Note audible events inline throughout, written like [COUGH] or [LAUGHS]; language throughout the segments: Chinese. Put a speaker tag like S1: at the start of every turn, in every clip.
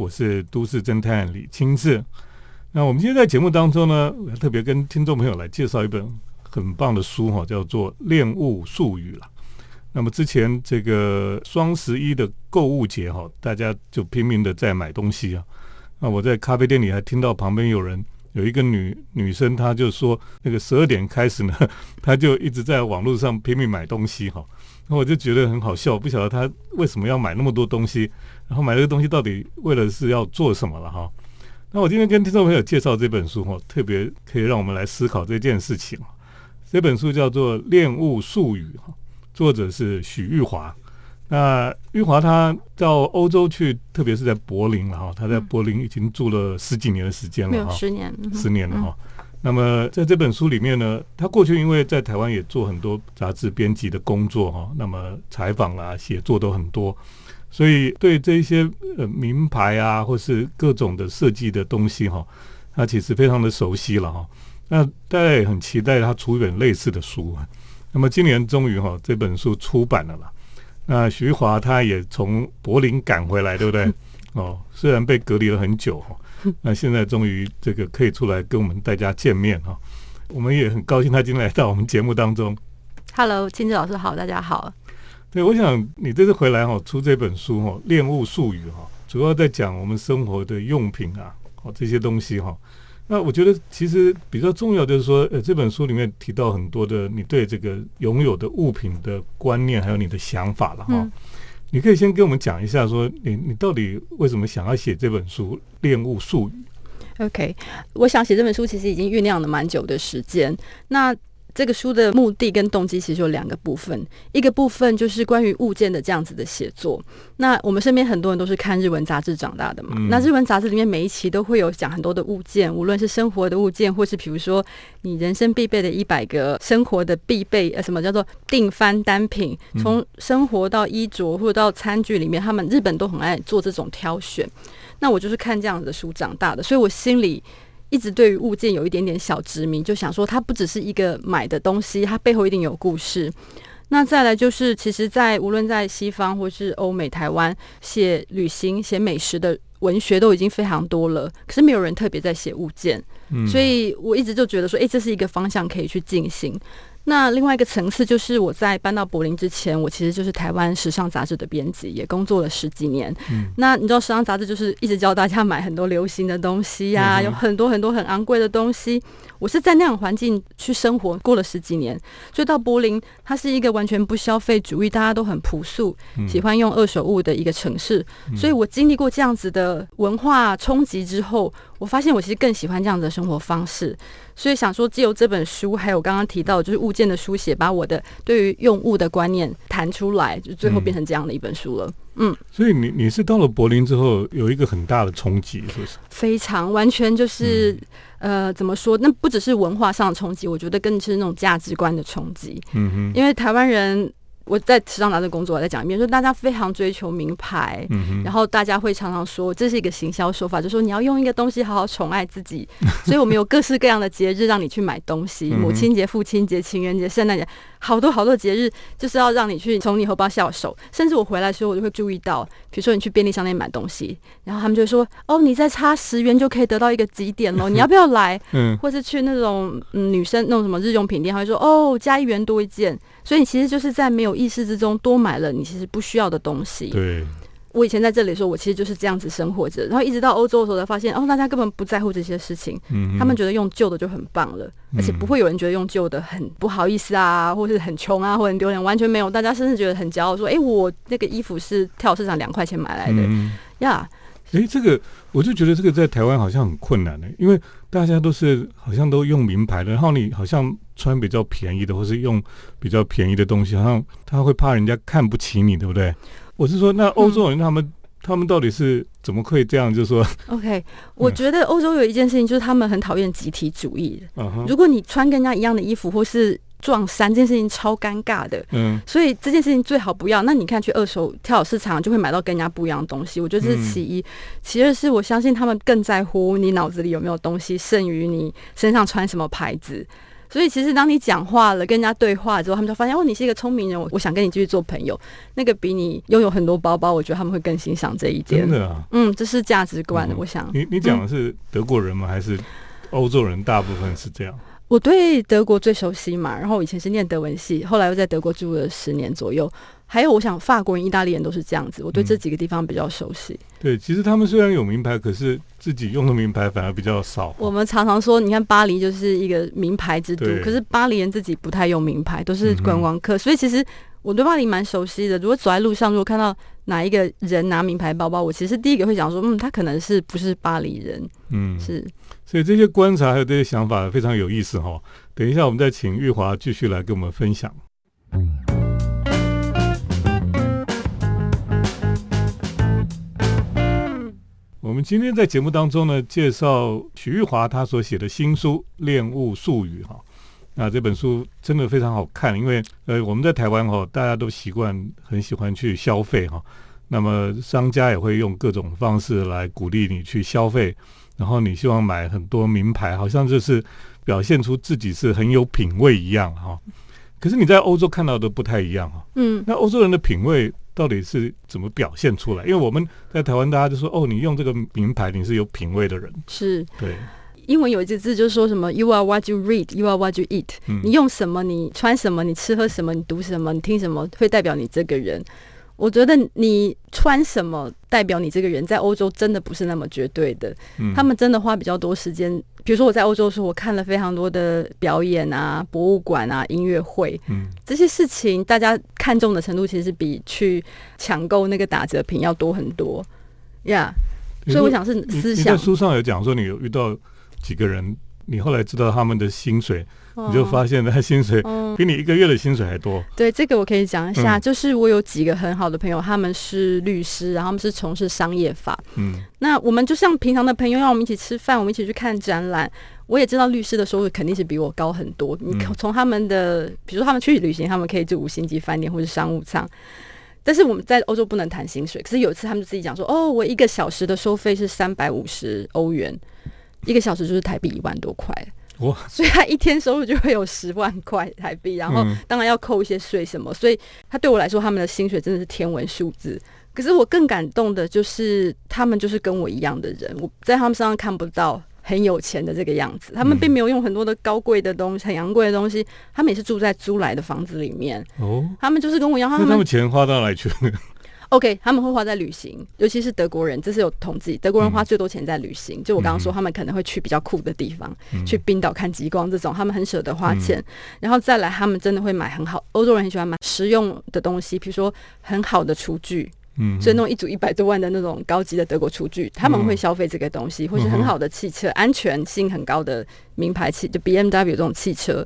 S1: 我是都市侦探李清志。那我们今天在节目当中呢，特别跟听众朋友来介绍一本很棒的书哈，叫做《恋物术语》了。那么之前这个双十一的购物节哈，大家就拼命的在买东西啊。那我在咖啡店里还听到旁边有人有一个女女生，她就说那个十二点开始呢，[LAUGHS] 她就一直在网络上拼命买东西哈。那我就觉得很好笑，不晓得她为什么要买那么多东西，然后买这个东西到底为了是要做什么了哈。那我今天跟听众朋友介绍这本书哈，特别可以让我们来思考这件事情这本书叫做《恋物术语》哈，作者是许玉华。那玉华他到欧洲去，特别是在柏林了哈，他在柏林已经住了十几年的时间了哈，
S2: 十年，
S1: 十年了哈。那么在这本书里面呢，他过去因为在台湾也做很多杂志编辑的工作哈，那么采访啊、写作都很多。所以对这些呃名牌啊，或是各种的设计的东西哈，他其实非常的熟悉了哈。那大家也很期待他出一本类似的书。那么今年终于哈这本书出版了啦。那徐华他也从柏林赶回来，对不对？[LAUGHS] 哦，虽然被隔离了很久哈，[LAUGHS] 那现在终于这个可以出来跟我们大家见面哈。我们也很高兴他今天来到我们节目当中。
S2: Hello，亲子老师好，大家好。
S1: 对，我想你这次回来哈，出这本书哈，《恋物术语》哈，主要在讲我们生活的用品啊，哦这些东西哈。那我觉得其实比较重要就是说，呃，这本书里面提到很多的你对这个拥有的物品的观念，还有你的想法了哈。你可以先跟我们讲一下，说你你到底为什么想要写这本书《恋物术语》
S2: ？OK，我想写这本书其实已经酝酿了蛮久的时间。那这个书的目的跟动机其实有两个部分，一个部分就是关于物件的这样子的写作。那我们身边很多人都是看日文杂志长大的嘛，那日文杂志里面每一期都会有讲很多的物件，无论是生活的物件，或是比如说你人生必备的一百个生活的必备，呃，什么叫做定番单品，从生活到衣着或者到餐具里面，他们日本都很爱做这种挑选。那我就是看这样子的书长大的，所以我心里。一直对于物件有一点点小执迷，就想说它不只是一个买的东西，它背后一定有故事。那再来就是，其实，在无论在西方或是欧美、台湾，写旅行、写美食的文学都已经非常多了，可是没有人特别在写物件，所以我一直就觉得说，哎，这是一个方向可以去进行。那另外一个层次就是，我在搬到柏林之前，我其实就是台湾时尚杂志的编辑，也工作了十几年。那你知道，时尚杂志就是一直教大家买很多流行的东西呀，有很多很多很昂贵的东西。我是在那样环境去生活过了十几年，所以到柏林，它是一个完全不消费主义，大家都很朴素，喜欢用二手物的一个城市。所以我经历过这样子的文化冲击之后，我发现我其实更喜欢这样的生活方式。所以想说，借由这本书，还有刚刚提到就是物件的书写，把我的对于用物的观念谈出来，就最后变成这样的一本书了。嗯，
S1: 所以你你是到了柏林之后，有一个很大的冲击，是不是？
S2: 非常完全就是呃，怎么说？那不只是文化上的冲击，我觉得更是那种价值观的冲击。嗯哼，因为台湾人。我在时尚杂志工作，我再讲一遍，说大家非常追求名牌，然后大家会常常说这是一个行销手法，就说你要用一个东西好好宠爱自己，[LAUGHS] 所以我们有各式各样的节日让你去买东西，母亲节、父亲节、情人节、圣诞节，好多好多节日就是要让你去从你荷包下手。甚至我回来的时候，我就会注意到，比如说你去便利商店买东西，然后他们就说：“哦，你再差十元就可以得到一个几点喽，[LAUGHS] 你要不要来？”嗯，或是去那种嗯女生那种什么日用品店，他会说：“哦，加一元多一件。”所以你其实就是在没有意识之中多买了你其实不需要的东西。
S1: 对，
S2: 我以前在这里的时候，我其实就是这样子生活着，然后一直到欧洲的时候才发现，哦，大家根本不在乎这些事情，嗯，他们觉得用旧的就很棒了，而且不会有人觉得用旧的很不好意思啊，或是很穷啊，或很丢脸，完全没有，大家甚至觉得很骄傲，说，哎，我那个衣服是跳市场两块钱买来的，呀。
S1: 哎，这个我就觉得这个在台湾好像很困难的，因为大家都是好像都用名牌的，然后你好像穿比较便宜的，或是用比较便宜的东西，好像他会怕人家看不起你，对不对？我是说，那欧洲人他们他们到底是怎么可以这样？就是说
S2: ，OK，[LAUGHS] 我觉得欧洲有一件事情，就是他们很讨厌集体主义。如果你穿跟人家一样的衣服，或是撞衫这件事情超尴尬的，嗯，所以这件事情最好不要。那你看去二手跳蚤市场就会买到跟人家不一样的东西，我觉得这是其一。其二是我相信他们更在乎你脑子里有没有东西，胜于你身上穿什么牌子。所以其实当你讲话了，跟人家对话之后，他们就发现哦，你是一个聪明人，我我想跟你继续做朋友。那个比你拥有很多包包，我觉得他们会更欣赏这一点。
S1: 真的啊，
S2: 嗯，这是价值观，
S1: 嗯
S2: 我想。
S1: 你你讲的是德国人吗？还是欧洲人？大部分是这样。
S2: 我对德国最熟悉嘛，然后我以前是念德文系，后来又在德国住了十年左右。还有，我想法国人、意大利人都是这样子，我对这几个地方比较熟悉。
S1: 对，其实他们虽然有名牌，可是自己用的名牌反而比较少。
S2: 我们常常说，你看巴黎就是一个名牌之都，可是巴黎人自己不太用名牌，都是观光客，所以其实我对巴黎蛮熟悉的。如果走在路上，如果看到哪一个人拿名牌包包，我其实第一个会想说，嗯，他可能是不是巴黎人？
S1: 嗯，
S2: 是。
S1: 所以这些观察还有这些想法非常有意思哈。等一下，我们再请玉华继续来跟我们分享。我们今天在节目当中呢，介绍许玉华他所写的新书《恋物术语》哈。那这本书真的非常好看，因为呃我们在台湾哈，大家都习惯很喜欢去消费哈。那么商家也会用各种方式来鼓励你去消费，然后你希望买很多名牌，好像就是表现出自己是很有品味一样哈。可是你在欧洲看到的不太一样哈。
S2: 嗯，
S1: 那欧洲人的品味到底是怎么表现出来？因为我们在台湾，大家就说哦，你用这个名牌，你是有品味的人。
S2: 是。
S1: 对，
S2: 英文有一句字就是说什么 “You are what you read, you are what you eat”、
S1: 嗯。
S2: 你用什么，你穿什么，你吃喝什么，你读什么，你听什么，会代表你这个人。我觉得你穿什么代表你这个人，在欧洲真的不是那么绝对的。
S1: 嗯。
S2: 他们真的花比较多时间，比如说我在欧洲的时候，我看了非常多的表演啊、博物馆啊、音乐会。
S1: 嗯。
S2: 这些事情，大家看重的程度其实比去抢购那个打折品要多很多。呀。所以我想是思想，
S1: 在书上有讲说，你有遇到几个人，你后来知道他们的薪水，你就发现他薪水
S2: 嗯
S1: 比你一个月的薪水还多。
S2: 对，这个我可以讲一下，
S1: 嗯
S2: 就是我有几个很好的朋友，他们是律师，然后他们是从事商业法。
S1: 嗯
S2: 那我们就像平常的朋友，让我们一起吃饭，我们一起去看展览。我也知道律师的收入肯定是比我高很多。你
S1: 嗯
S2: 从他们的，比如说他们去旅行，他们可以住五星级饭店或者商务舱。但是我们在欧洲不能谈薪水，可是有一次他们就自己讲说，哦，我一个小时的收费是三百五十欧元，一个小时就是台币一万多块。
S1: 哇，
S2: 所以他一天收入就会有十万块台币，然后
S1: 嗯
S2: 当然要扣一些税什么，所以他对我来说，他们的薪水真的是天文数字。可是我更感动的就是，他们就是跟我一样的人，我在他们身上看不到很有钱的这个样子。他们
S1: 嗯
S2: 并没有用很多的高贵的东西、很昂贵的东西，他们也是住在租来的房子里面。
S1: 哦，
S2: 他们就是跟我一样，他们
S1: 那他们钱花到哪去了？
S2: OK，他们会花在旅行，尤其是德国人，这是有统计，德国人花
S1: 嗯
S2: 最多钱在旅行。就我刚刚说，
S1: 嗯
S2: 他们可能会去比较酷的地方，
S1: 嗯。
S2: 去冰岛看极光这种，他们很舍得花钱。然后再来，他们真的会买很好，欧洲人很喜欢买实用的东西，比如说很好的厨具，
S1: 嗯，
S2: 所以那种一组一百多万的那种高级的德国厨具，他们会消费这个东西，或是很好的汽车，安全性很高的名牌汽，就 B M W 这种汽车，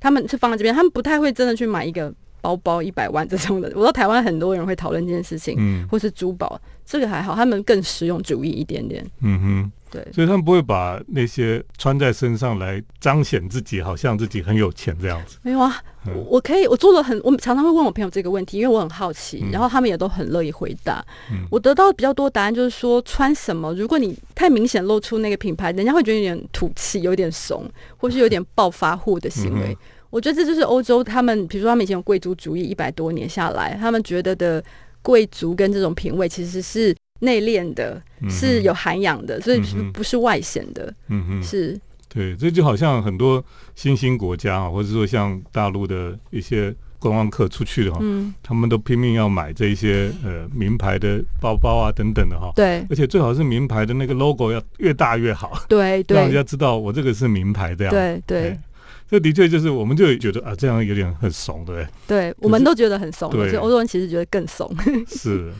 S2: 他们是放在这边，他们不太会真的去买一个包包一百万这种的。我知道台湾很多人会讨论这件事情，
S1: 嗯
S2: 或是珠宝，这个还好，他们更实用主义一点点。
S1: 嗯哼。
S2: 对，
S1: 所以他们不会把那些穿在身上来彰显自己，好像自己很有钱这样子。
S2: 没有啊，
S1: 嗯
S2: 我我可以，我做了很，我常常会问我朋友这个问题，因为我很好奇，
S1: 嗯
S2: 然后他们也都很乐意回答。
S1: 嗯
S2: 我得到比较多答案就是说，穿什么，如果你太明显露出那个品牌，人家会觉得有点土气，有点怂，或是有点暴发户的行为。我觉得这就是欧洲他们，比如说他们以前有贵族主义一百多年下来，他们觉得的贵族跟这种品味其实是内敛的，
S1: 嗯
S2: 是有涵养的，所以不是外显的，
S1: 嗯嗯，
S2: 是
S1: 对，这就好像很多新兴国家啊，或者说像大陆的一些观光客出去的哈，
S2: 嗯，
S1: 他们都拼命要买这些呃名牌的包包啊等等的哈，
S2: 对
S1: 而且最好是名牌的那个 logo 要越大越好，
S2: 对 [LAUGHS] 对
S1: 让人家知道我这个是名牌这样。
S2: 对对
S1: 哎，这的确就是我们就觉得啊，这样有点很怂，对不
S2: 对，对我们都觉得很怂，
S1: 对
S2: 所以欧洲人其实觉得更怂。
S1: 是。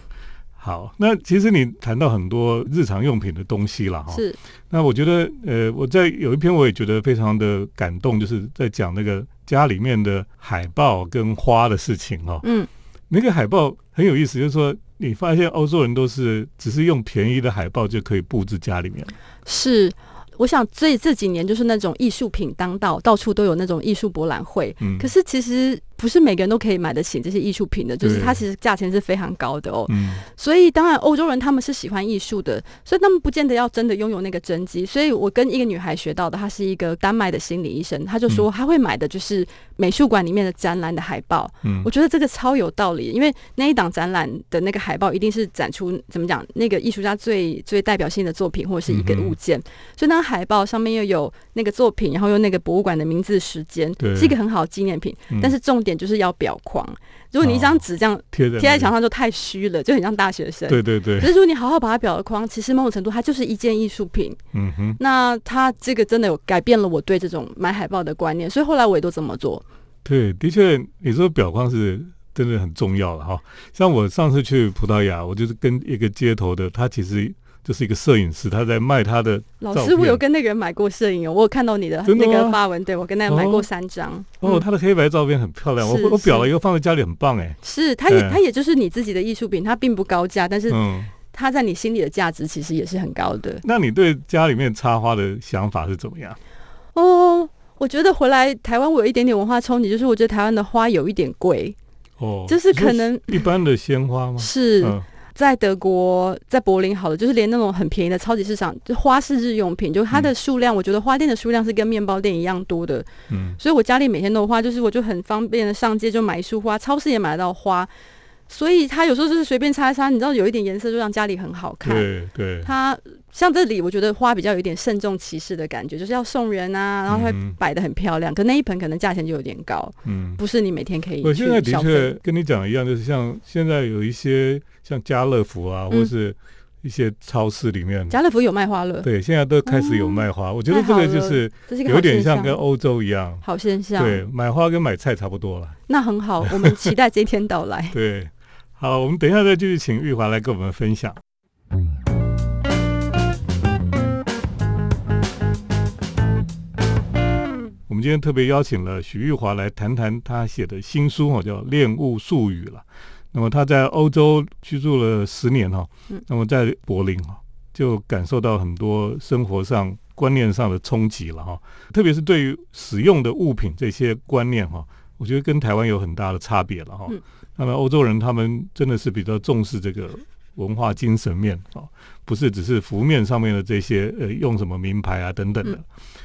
S1: 好，那其实你谈到很多日常用品的东西了哈，
S2: 是，
S1: 那我觉得，呃，我在有一篇我也觉得非常的感动，就是在讲那个家里面的海报跟花的事情哈、哦。
S2: 嗯，
S1: 那个海报很有意思，就是说你发现欧洲人都是只是用便宜的海报就可以布置家里面。
S2: 是。我想这这几年就是那种艺术品当道，到处都有那种艺术博览会。
S1: 嗯，
S2: 可是其实不是每个人都可以买得起这些艺术品的，就是它其实价钱是非常高的哦。
S1: 嗯
S2: 所以当然欧洲人他们是喜欢艺术的，所以他们不见得要真的拥有那个真迹。所以我跟一个女孩学到的，她是一个丹麦的心理医生，她就说她会买的就是美术馆里面的展览的海报。
S1: 嗯
S2: 我觉得这个超有道理，因为那一档展览的那个海报一定是展出怎么讲那个艺术家最最代表性的作品或者是一个物件，所以那个海报上面又有那个作品，然后又那个博物馆的名字、时间，
S1: 对
S2: 是一个很好的纪念品。
S1: 嗯
S2: 但是重点就是要裱框，如果你一张纸这样
S1: 贴在
S2: 贴在墙
S1: 上，
S2: 上就太虚了，就很像大学生。
S1: 对对对
S2: 可，是如果你好好把它裱了框，其实某种程度它就是一件艺术品。
S1: 嗯哼，
S2: 那它这个真的有改变了我对这种买海报的观念，所以后来我也都这么做。
S1: 对，的确，你说表框是真的很重要了哈。像我上次去葡萄牙，我就是跟一个街头的，他其实就是一个摄影师，他在卖他的
S2: 老师，我有跟那个人买过摄影哦，我有看到你的那个发文，对我跟那个买过
S1: 哦
S2: 三张。
S1: 哦，
S2: 嗯
S1: 他的黑白照片很漂亮，我我裱了
S2: 是
S1: 一个放在家里很棒哎。
S2: 是，它也
S1: 哎
S2: 它也就是你自己的艺术品，它并不高价，但是
S1: 嗯，
S2: 它在你心里的价值其实也是很高的。
S1: 那你对家里面插花的想法是怎么样？
S2: 哦，我觉得回来台湾我有一点点文化冲击，就是我觉得台湾的花有一点贵，
S1: 哦，
S2: 就是可能
S1: 一般的鲜花吗？
S2: 是。
S1: 嗯
S2: 在德国，在柏林好了，就是连那种很便宜的超级市场，就花式日用品，就它的数量，我觉得花店的数量是跟面包店一样多的。
S1: 嗯，
S2: 所以我家里每天都花，就是我就很方便的上街就买一束花，超市也买得到花，所以它有时候就是随便擦一擦，你知道有一点颜色就让家里很好看。
S1: 对对，
S2: 它像这里，我觉得花比较有一点慎重其事的感觉，就是要送人啊，然后会
S1: 嗯
S2: 摆的很漂亮。可那一盆可能价钱就有点高，
S1: 嗯。
S2: 不是你每天可以
S1: 我现在的。确跟你讲的一样，就是像现在有一些像家乐福啊，
S2: 嗯
S1: 或是一些超市里面，
S2: 家乐福有卖花了，
S1: 对，现在都开始有卖花。我觉得这个就是有点像跟欧洲一样，
S2: 好现象。
S1: 对，买花跟买菜差不多了。
S2: 那很好，我们期待这一天到来。[LAUGHS]
S1: 对，好，我们等一下再继续请玉华来跟我们分享。我们今天特别邀请了许玉华来谈谈他写的新书哦，叫《恋物术语》了。那么他在欧洲居住了十年哈
S2: 嗯，
S1: 那么在柏林哈，就感受到很多生活上观念上的冲击了哈，特别是对于使用的物品这些观念哈，我觉得跟台湾有很大的差别了哈
S2: 嗯。
S1: 那么欧洲人他们真的是比较重视这个文化精神面啊，不是只是浮面上面的这些呃用什么名牌啊等等的。
S2: 嗯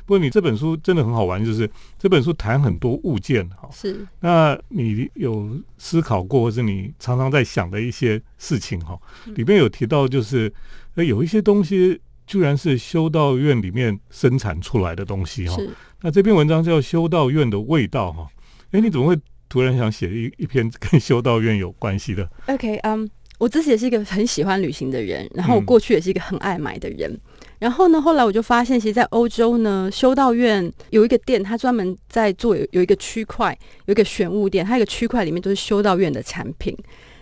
S1: 不过你这本书真的很好玩，就是这本书谈很多物件哈。
S2: 是，
S1: 那你有思考过，或是你常常在想的一些事情哈？
S2: 嗯
S1: 里面有提到，就是呃有一些东西居然是修道院里面生产出来的东西哈。
S2: 是。
S1: 那这篇文章叫《修道院的味道》哈。哎，你怎么会突然想写一一篇跟修道院有关系的
S2: ？OK，嗯、我自己也是一个很喜欢旅行的人，然后我
S1: 嗯
S2: 过去也是一个很爱买的人。然后呢，后来我就发现，其实，在欧洲呢，修道院有一个店，它专门在做有有一个区块，有一个玄物店，它有一个区块里面都是修道院的产品。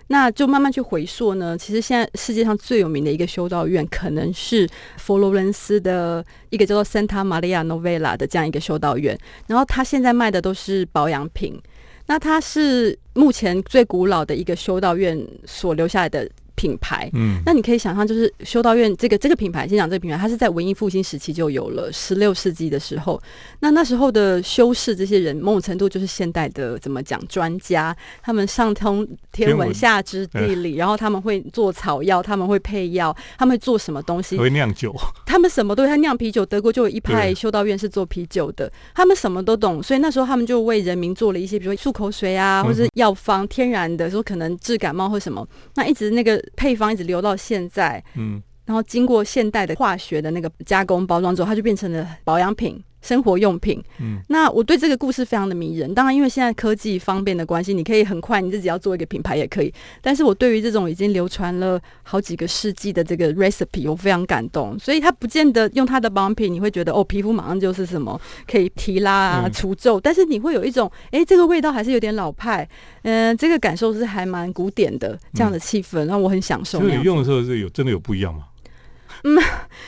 S2: 那就慢慢去回溯呢，其实现在世界上最有名的一个修道院，可能是佛罗伦斯的一个叫做 Santa Maria Novella 的这样一个修道院。然后它现在卖的都是保养品，那它是目前最古老的一个修道院所留下来的品牌。
S1: 嗯，
S2: 那你可以想象，就是修道院这个这个品牌，先讲这个品牌，它是在文艺复兴时期就有了，十六世纪的时候，那那时候的修士这些人，某种程度就是现代的怎么讲专家，他们上通
S1: 天文
S2: 下知地理，然后他们会做草药，他们会配药，他们会做什么东西，
S1: 会酿酒。
S2: 他们什么都会，他酿啤酒，德国就有一派修道院是做啤酒的，他们什么都懂，所以那时候他们就为人民做了一些，比如说漱口水啊，或者是药方，天然的，说可能治感冒或什么，那一直那个配方一直留到现在，
S1: 嗯，
S2: 然后经过现代的化学的那个加工包装之后，它就变成了保养品。生活用品，
S1: 嗯，
S2: 那我对这个故事非常的迷人。当然，因为现在科技方便的关系，你可以很快你自己要做一个品牌也可以。但是我对于这种已经流传了好几个世纪的这个 recipe，我非常感动。所以它不见得用它的保养品，你会觉得哦，皮肤马上就是什么可以提拉除皱，但是你会有一种哎，这个味道还是有点老派，嗯、这个感受是还蛮古典的这样的气氛，让我很享受那样子。
S1: 就你用的时候是有真的有不一样吗？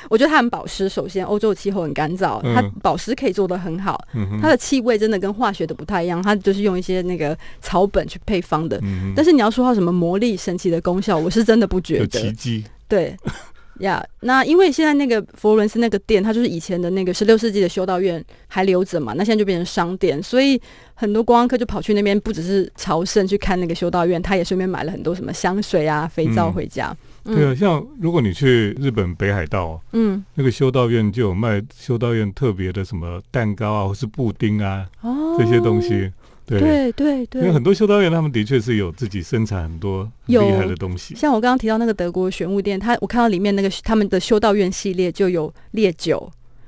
S2: 我觉得它很保湿。首先，欧洲的气候很干燥，
S1: 嗯
S2: 它保湿可以做得很好。
S1: 嗯，
S2: 它的气味真的跟化学的不太一样，它就是用一些那个草本去配方的。
S1: 嗯
S2: 但是你要说它什么魔力、神奇的功效，我是真的不觉
S1: 有
S2: 得。
S1: 奇迹，
S2: 对，[LAUGHS] 呀那因为现在那个佛罗伦斯那个店，它就是以前的那个十六世纪的修道院还留着嘛，那现在就变成商店，所以很多观光客就跑去那边，不只是朝圣去看那个修道院，他也顺便买了很多什么香水啊、肥皂
S1: 嗯
S2: 回家。
S1: 对啊，像如果你去日本北海道，
S2: 嗯，
S1: 那个修道院就有卖修道院特别的什么蛋糕啊，或是布丁啊
S2: 哦，
S1: 这些东西。对，
S2: 对对对，
S1: 因为很多修道院他们的确是有自己生产很多很厉害的东西。
S2: 像我刚刚提到那个德国玄武店，它我看到里面那个他们的修道院系列就有烈酒、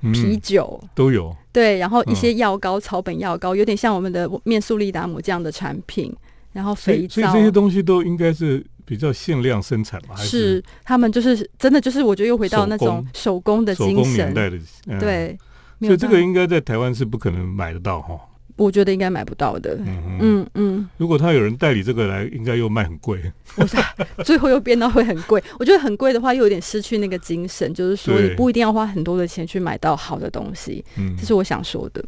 S2: 啤
S1: 嗯，
S2: 酒，
S1: 都有。
S2: 对，然后一
S1: 嗯
S2: 些药膏、草本药膏，有点像我们的面素利达姆这样的产品，然后肥皂。
S1: 所以这些东西都应该是比较限量生产嘛，还
S2: 是他们就是真的就是我觉得又回到那种手工的
S1: 手
S2: 精神，
S1: 工年代的？嗯，
S2: 对，
S1: 所以这个应该在台湾是不可能买得到哈。
S2: 我觉得应该买不到的。
S1: 嗯嗯，如果他有人代理这个来，应该又卖很贵。
S2: 最后又变到会很贵。我觉得很贵的话，又有点失去那个精神，就是说你不一定要花很多的钱去买到好的东西，
S1: 嗯
S2: 这，是我想说的。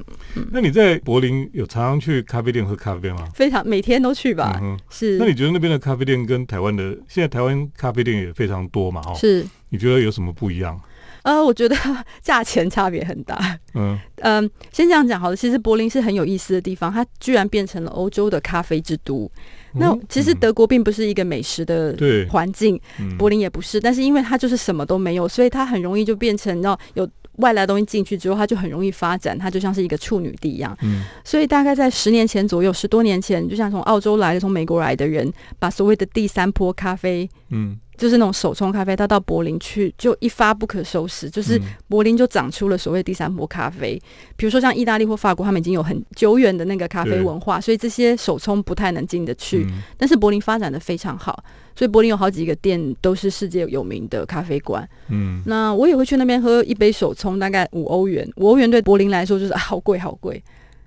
S1: 那你在柏林有常常去咖啡店喝咖啡吗？
S2: 非常每天都去吧，
S1: 嗯，
S2: 是
S1: 那你觉得那边的咖啡店跟台湾的现在台湾咖啡店也非常多嘛？哦，
S2: 是
S1: 你觉得有什么不一样？
S2: 呃，我觉得 [LAUGHS] 价钱差别很大。
S1: 嗯
S2: 嗯，先这样讲好了。其实柏林是很有意思的地方，它居然变成了欧洲的咖啡之都。那
S1: 嗯
S2: 其实
S1: 嗯
S2: 德国并不是一个美食的
S1: 对
S2: 环境，
S1: 嗯
S2: 柏林也不是，但是因为它就是什么都没有，所以它很容易就变成要有外来的东西进去之后，它就很容易发展，它就像是一个处女地一样。
S1: 嗯
S2: 所以大概在十年前左右，十多年前，就像从澳洲来的、从美国来的人，把所谓的第三波咖啡。
S1: 嗯，
S2: 就是那种手冲咖啡，他到柏林去就一发不可收拾，就是
S1: 嗯
S2: 柏林就长出了所谓第三波咖啡。比如说像意大利或法国，他们已经有很久远的那个咖啡文化，所以这些手冲不太能进得去。
S1: 嗯
S2: 但是柏林发展的非常好，所以柏林有好几个店都是世界有名的咖啡馆。
S1: 嗯，
S2: 那我也会去那边喝一杯手冲，大概五欧元。五欧元对柏林来说就是、啊、好贵好贵，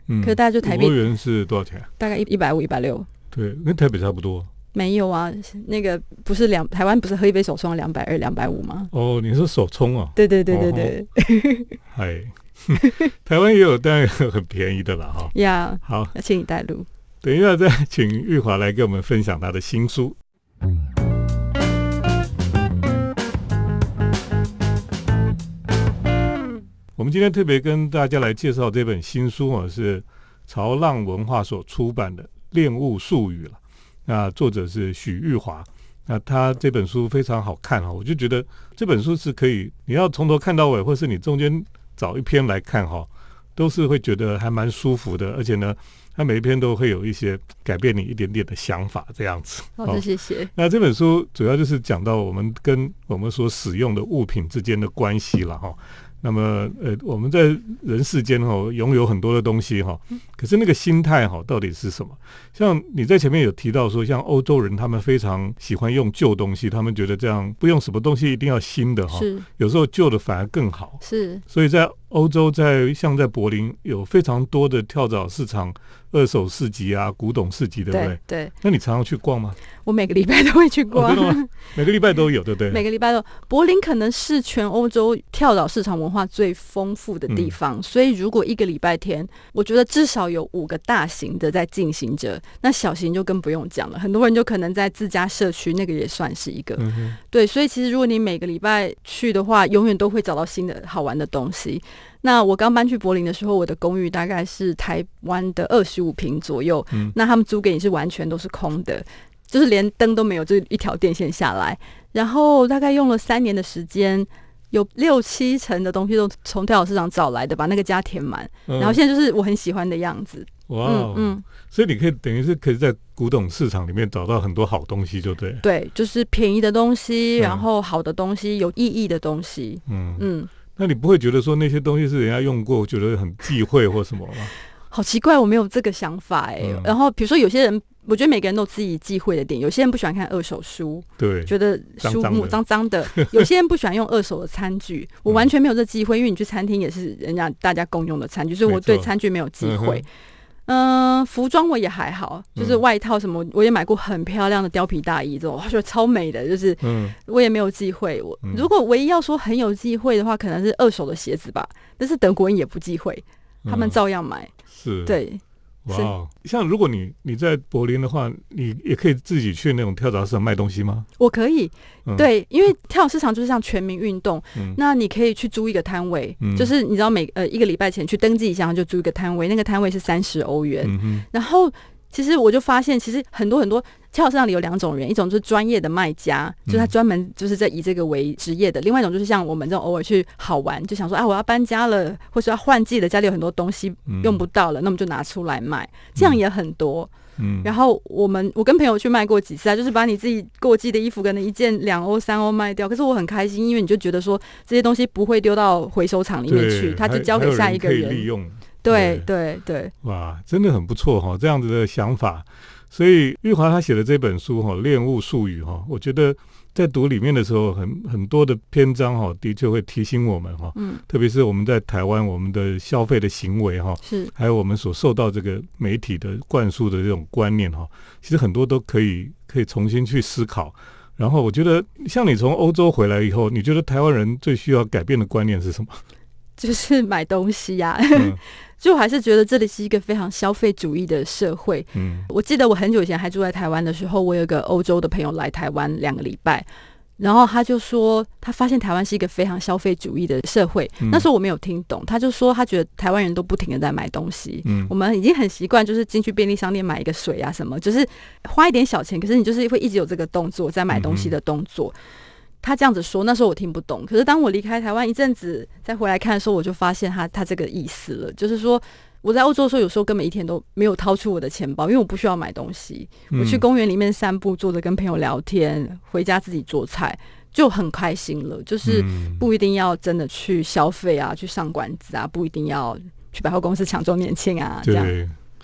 S1: 嗯
S2: 可是大家就台币
S1: 五欧元是多少钱？
S2: 大概一一百五、一百六。
S1: 对，跟台北差不多。
S2: 没有啊，那个不是两台湾不是喝一杯手冲两百二、两百五吗？
S1: 哦，你是手冲啊？
S2: 对对对对对，
S1: 嗨，[LAUGHS] 台湾也有，当然很便宜的啦哈。
S2: 呀，
S1: 好，
S2: 要请你带路。
S1: 等一下再请玉华来给我们分享他的新书。我们今天特别跟大家来介绍这本新书啊，是潮浪文化所出版的《恋物术语》了。那作者是许玉华。那他这本书非常好看哈，我就觉得这本书是可以，你要从头看到尾，或是你中间找一篇来看哈，都是会觉得还蛮舒服的，而且呢，他每一篇都会有一些改变你一点点的想法，这样子。
S2: 好的，谢谢。
S1: 那这本书主要就是讲到我们跟我们所使用的物品之间的关系了哈。那么，呃，我们在人世间哈、拥有很多的东西哈、可是那个心态哈、到底是什么？像你在前面有提到说，像欧洲人他们非常喜欢用旧东西，他们觉得这样不用什么东西一定要新的哈、
S2: 是
S1: 有时候旧的反而更好。
S2: 是，
S1: 所以在欧洲，在像在柏林有非常多的跳蚤市场、二手市集啊、古董市集，对不对？
S2: 对对，
S1: 那你常常去逛吗？
S2: 我每个礼拜都会去
S1: 哦，
S2: 逛。[LAUGHS]
S1: 每个礼拜都有，对不对？
S2: 每个礼拜都，柏林可能是全欧洲跳蚤市场文化最丰富的
S1: 嗯
S2: 地方，所以如果一个礼拜天，我觉得至少有五个大型的在进行着，那小型就更不用讲了。很多人就可能在自家社区，那个也算是一个。对，所以其实如果你每个礼拜去的话，永远都会找到新的好玩的东西。那我刚搬去柏林的时候，我的公寓大概是台湾的二十五平左右，
S1: 嗯
S2: 那他们租给你是完全都是空的，就是连灯都没有，就一条电线下来。然后大概用了三年的时间，有六七成的东西都从跳蚤市场找来的，把那个家填满。
S1: 嗯
S2: 然后现在就是我很喜欢的样子。
S1: 哇、
S2: 嗯
S1: 所以你可以等于是可以在古董市场里面找到很多好东西，就对了。
S2: 对，就是便宜的东西，
S1: 嗯
S2: 然后好的东西，有意义的东西。
S1: 嗯，
S2: 嗯，
S1: 那你不会觉得说那些东西是人家用过，觉得很忌讳或什么吗？[LAUGHS]
S2: 好奇怪，我没有这个想法哎、
S1: 嗯。
S2: 然后比如说有些人，我觉得每个人都有自己忌讳的点，有些人不喜欢看二手书，
S1: 对，
S2: 觉得书目
S1: 脏脏的。
S2: 脏脏的；[LAUGHS] 有些人不喜欢用二手的餐具，[LAUGHS] 我完全没有这忌讳，因为你去餐厅也是人家大家共用的餐具，所以我对餐具没有忌讳。嗯、服装我也还好，就是
S1: 嗯
S2: 外套什么，我也买过很漂亮的貂皮大衣，这种我觉得超美的，就是
S1: 嗯
S2: 我也没有忌讳。我
S1: 嗯
S2: 如果唯一要说很有忌讳的话，可能是二手的鞋子吧，但是德国人也不忌讳，他们
S1: 嗯
S2: 照样买。
S1: 是，
S2: 对，
S1: 哇哦，像如果你你在柏林的话，你也可以自己去那种跳蚤市场卖东西吗？
S2: 我可以，
S1: 嗯。
S2: 对，因为跳蚤市场就是像全民运动，
S1: 嗯。
S2: 那你可以去租一个摊位，
S1: 嗯。
S2: 就是你知道每呃一个礼拜前去登记一下，然后就租一个摊位，那个摊位是三十欧元，
S1: 嗯，
S2: 然后其实我就发现，其实很多很多跳蚤市场里有两种人，一种就是专业的卖家，就是他
S1: 嗯
S2: 专门就是在以这个为职业的；，另外一种就是像我们这种偶尔去好玩，就想说啊我要搬家了，或是要换季了，家里有很多东西
S1: 嗯
S2: 用不到了，那我们就拿出来卖，这样也很多。
S1: 嗯，
S2: 然后我们我跟朋友去卖过几次啊，就是把你自己过季的衣服可能一件两欧三欧卖掉，可是我很开心，因为你就觉得说这些东西不会丢到回收厂里面去，他就交给下一个人。
S1: 用。
S2: 对对对，
S1: 哇，真的很不错哈、这样子的想法。所以玉华他写的这本书哈、恋物术语》哈，我觉得在读里面的时候，很很多的篇章哈、的确会提醒我们哈、
S2: 嗯，
S1: 特别是我们在台湾我们的消费的行为哈、
S2: 是
S1: 还有我们所受到这个媒体的灌输的这种观念哈、其实很多都可以可以重新去思考。然后我觉得，像你从欧洲回来以后，你觉得台湾人最需要改变的观念是什么？
S2: 就是买东西呀、
S1: 嗯
S2: 就我还是觉得这里是一个非常消费主义的社会。
S1: 嗯
S2: 我记得我很久以前还住在台湾的时候，我有一个欧洲的朋友来台湾两个礼拜，然后他就说他发现台湾是一个非常消费主义的社会。
S1: 嗯
S2: 那时候我没有听懂，他就说他觉得台湾人都不停的在买东西。
S1: 嗯
S2: 我们已经很习惯，就是进去便利商店买一个水啊什么，就是花一点小钱，可是你就是会一直有这个动作，在买东西的动作。他这样子说，那时候我听不懂。可是当我离开台湾一阵子，再回来看的时候，我就发现他他这个意思了，就是说我在欧洲的时候，有时候根本一天都没有掏出我的钱包，因为我不需要买东西。我去
S1: 嗯
S2: 公园里面散步，坐着跟朋友聊天，回家自己做菜，就很开心了。就是
S1: 嗯
S2: 不一定要真的去消费啊，去上馆子啊，不一定要去百货公司抢周年庆啊，这样。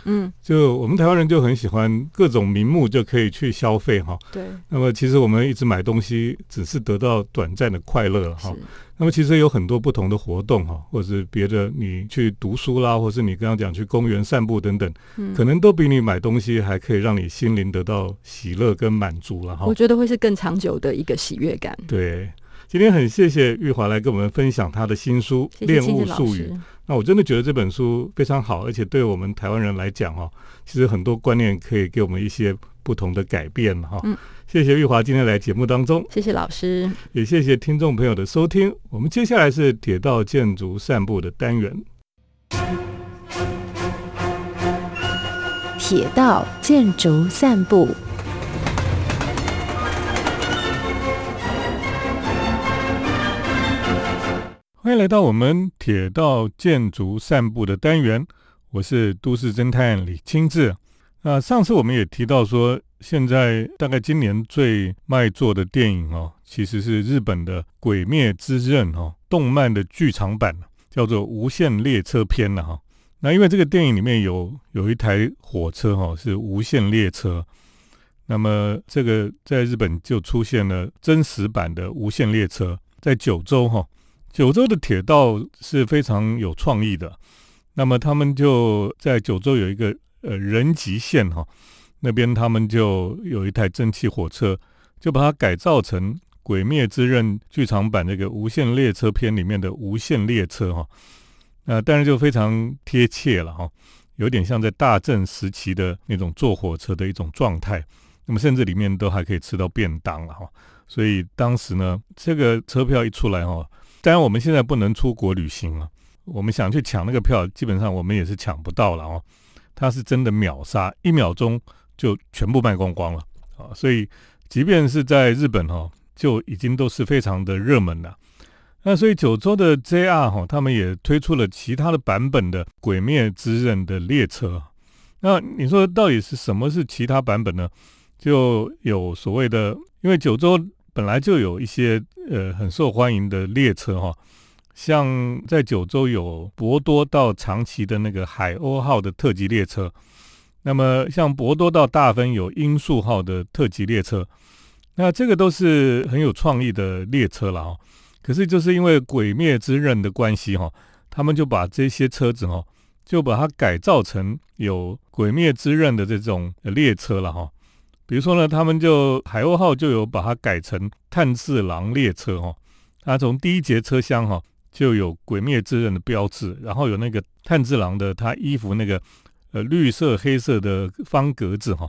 S1: 对，
S2: 嗯，
S1: 就我们台湾人就很喜欢各种名目就可以去消费哈。
S2: 对，
S1: 那么其实我们一直买东西，只是得到短暂的快乐哈。，那么其实有很多不同的活动哈，或者是别的，你去读书啦，或是你刚刚讲去公园散步等等，
S2: 嗯
S1: 可能都比你买东西还可以让你心灵得到喜乐跟满足了哈
S2: 我。觉得会是更长久的一个喜悦感。
S1: 对，今天很谢谢玉华来跟我们分享他的新书《恋物术语》。
S2: 师，
S1: 那我真的觉得这本书非常好，而且对我们台湾人来讲哦，其实很多观念可以给我们一些不同的改变哈。
S2: 嗯
S1: 谢谢玉华今天来节目当中，
S2: 谢谢老师。
S1: 也谢谢听众朋友的收听。我们接下来是铁道建筑散步的单元。
S3: 铁道建筑散步。
S1: 欢迎来到我们铁道建筑散步的单元，我是都市侦探李清志。那上次我们也提到说，现在大概今年最卖座的电影哦，其实是日本的《鬼灭之刃》哦，动漫的剧场版，叫做《无限列车篇》了哈。那因为这个电影里面有有一台火车哈、是无限列车，那么这个在日本就出现了真实版的无限列车，在九州哈、九州的铁道是非常有创意的，那么他们就在九州有一个呃人吉线哈、那边他们就有一台蒸汽火车，就把它改造成《鬼灭之刃》剧场版这个无限列车篇里面的无限列车哈、那当然就非常贴切了哈、有点像在大正时期的那种坐火车的一种状态，那么甚至里面都还可以吃到便当了哈、所以当时呢，这个车票一出来哈、当然我们现在不能出国旅行了，我们想去抢那个票，基本上我们也是抢不到了哦。它是真的秒杀，一秒钟就全部卖光光了啊！所以即便是在日本哈、就已经都是非常的热门了。那所以九州的 JR 哈、他们也推出了其他的版本的《鬼灭之刃》的列车。那你说到底是什么是其他版本呢？就有所谓的，因为九州本来就有一些呃很受欢迎的列车哈、像在九州有博多到长崎的那个海鸥号的特级列车，那么像博多到大分有音速号的特级列车，那这个都是很有创意的列车了哈。可是就是因为《鬼灭之刃》的关系哈，他们就把这些车子哈，就把它改造成有《鬼灭之刃》的这种列车了哈。比如说呢，他们就海鸥号就有把它改成炭治郎列车哈，它从第一节车厢哈就有《鬼灭之刃》的标志，然后有那个炭治郎的他衣服那个呃绿色黑色的方格子哈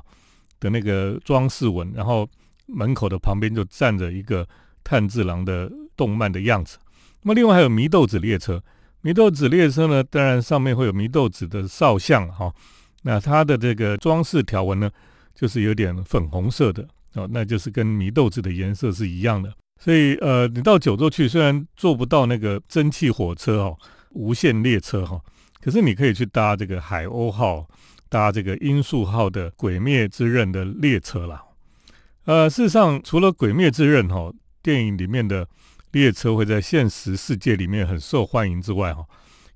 S1: 的那个装饰纹，然后门口的旁边就站着一个炭治郎的动漫的样子。那么另外还有祢豆子列车，祢豆子列车呢，当然上面会有祢豆子的少像哈。那它的这个装饰条纹呢，就是有点粉红色的哦，那就是跟米豆子的颜色是一样的。所以呃，你到九州去，虽然坐不到那个蒸汽火车哦，无限列车哈，可是你可以去搭这个海鸥号，搭这个音速号的《鬼灭之刃》的列车啦。呃，事实上，除了《鬼灭之刃》哈电影里面的列车会在现实世界里面很受欢迎之外哈，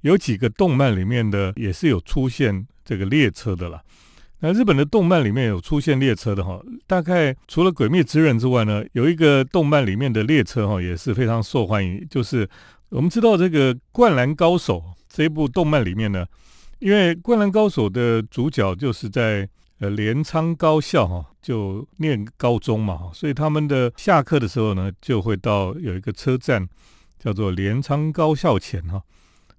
S1: 有几个动漫里面的也是有出现这个列车的啦。那日本的动漫里面有出现列车的哈，大概除了《鬼灭之刃》之外呢，有一个动漫里面的列车哈也是非常受欢迎。就是我们知道这个《灌篮高手》这一部动漫里面呢，因为《灌篮高手》的主角就是在呃镰仓高校哈就念高中嘛，所以他们的下课的时候呢，就会到有一个车站叫做镰仓高校前哈。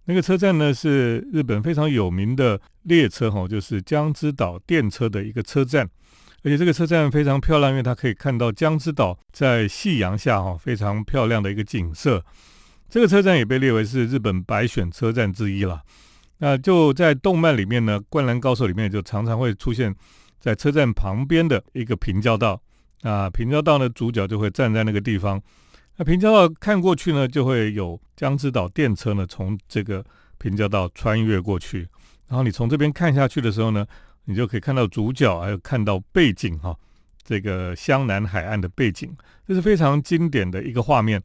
S1: 那个车站呢是日本非常有名的列车哈，就是江之岛电车的一个车站，而且这个车站非常漂亮，因为它可以看到江之岛在夕阳下哈非常漂亮的一个景色。这个车站也被列为是日本百选车站之一了。那就在动漫里面呢，《灌篮高手》里面就常常会出现在车站旁边的一个平交道，那平交道呢主角就会站在那个地方。那平交道看过去呢，就会有江之岛电车呢从这个平交道穿越过去，然后你从这边看下去的时候呢，你就可以看到主角，还有看到背景哈，这个湘南海岸的背景，这是非常经典的一个画面。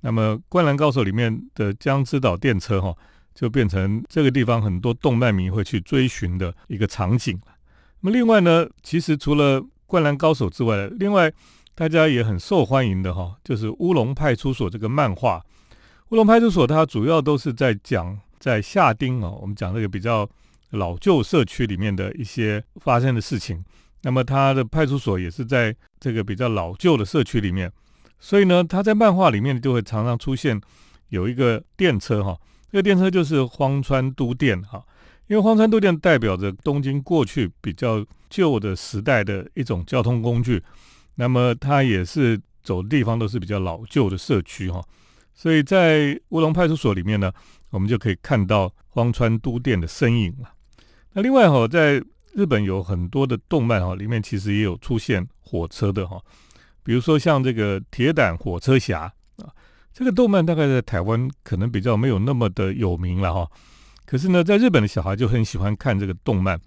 S1: 那么《灌篮高手》里面的江之岛电车哈，就变成这个地方很多动漫迷会去追寻的一个场景那么另外呢，其实除了《灌篮高手》之外，另外大家也很受欢迎的哈，就是《乌龙派出所》这个漫画。《乌龙派出所》它主要都是在讲在下町哦，我们讲这个比较老旧社区里面的一些发生的事情。那么它的派出所也是在这个比较老旧的社区里面，所以呢，它在漫画里面就会常常出现有一个电车哈，这个电车就是荒川都电哈，因为荒川都电代表着东京过去比较旧的时代的一种交通工具。那么它也是走的地方都是比较老旧的社区哈，所以在乌龙派出所里面呢，我们就可以看到荒川都电的身影了。那另外哈，在日本有很多的动漫哈，里面其实也有出现火车的哈，比如说像这个铁胆火车侠啊，这个动漫大概在台湾可能比较没有那么的有名了哈，可是呢，在日本的小孩就很喜欢看这个动漫。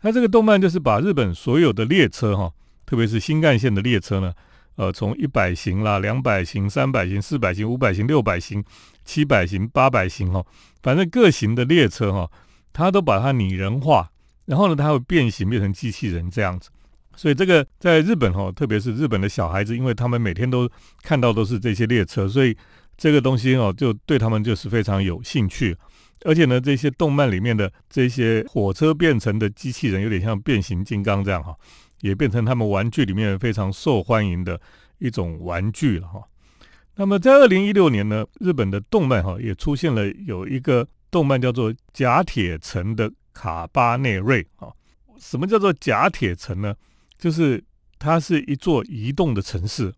S1: 它这个动漫就是把日本所有的列车哈。特别是新干线的列车呢，呃，从一百型啦、两百型、三百型、四百型、五百型、六百型、七百型、八百型哈，反正各型的列车哈，它都把它拟人化，然后呢，它会变形变成机器人这样子。所以这个在日本哈，特别是日本的小孩子，因为他们每天都看到都是这些列车，所以这个东西哦，就对他们就是非常有兴趣。而且呢，这些动漫里面的这些火车变成的机器人，有点像变形金刚这样哈。也变成他们玩具里面非常受欢迎的一种玩具了哈。那么在二零一六年呢，日本的动漫哈也出现了有一个动漫叫做《甲铁城的卡巴内瑞》啊。什么叫做甲铁城呢？就是它是一座移动的城市。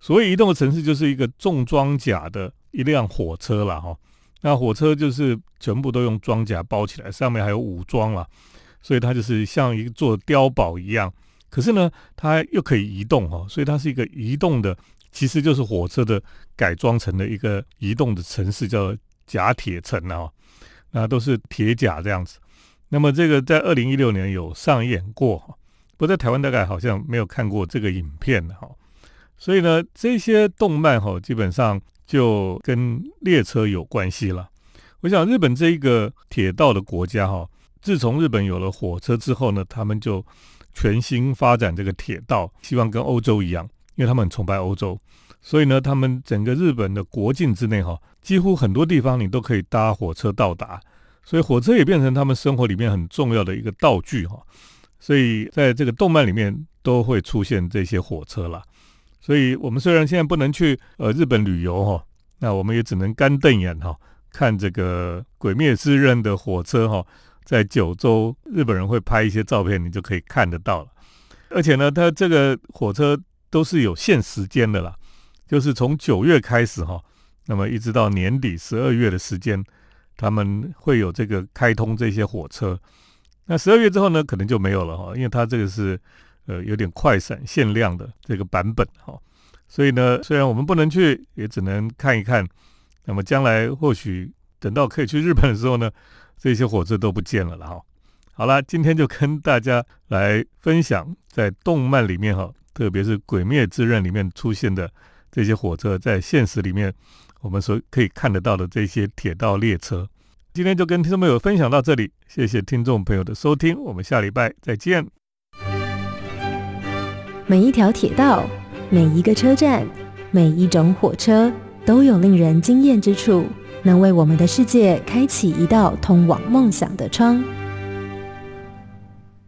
S1: 所谓移动的城市，就是一个重装甲的一辆火车了哈。那火车就是全部都用装甲包起来，上面还有武装了，所以它就是像一座碉堡一样。可是呢，它又可以移动哈，所以它是一个移动的，其实就是火车的改装成的一个移动的城市，叫甲铁城啊，那都是铁甲这样子。那么这个在二零一六年有上演过哈，不在台湾大概好像没有看过这个影片哈。所以呢，这些动漫哈基本上就跟列车有关系了。我想日本这一个铁道的国家哈，自从日本有了火车之后呢，他们就全新发展这个铁道，希望跟欧洲一样，因为他们很崇拜欧洲，所以呢，他们整个日本的国境之内哈，几乎很多地方你都可以搭火车到达，所以火车也变成他们生活里面很重要的一个道具哈。所以在这个动漫里面都会出现这些火车了。所以我们虽然现在不能去呃日本旅游哈，那我们也只能干瞪眼哈，看这个《鬼灭之刃》的火车哈。在九州，日本人会拍一些照片，你就可以看得到了。而且呢，它这个火车都是有限时间的啦，就是从九月开始哈，那么一直到年底十二月的时间，他们会有这个开通这些火车。那十二月之后呢，可能就没有了哈，因为它这个是呃有点快闪限量的这个版本哈，所以呢，虽然我们不能去，也只能看一看。那么将来或许等到可以去日本的时候呢，这些火车都不见了了哈。好了，今天就跟大家来分享在动漫里面哈，特别是《鬼灭之刃》里面出现的这些火车，在现实里面我们所可以看得到的这些铁道列车。今天就跟听众朋友分享到这里，谢谢听众朋友的收听，我们下礼拜再见。
S3: 每一条铁道，每一个车站，每一种火车。都有令人惊艳之处，能为我们的世界开启一道通往梦想的窗。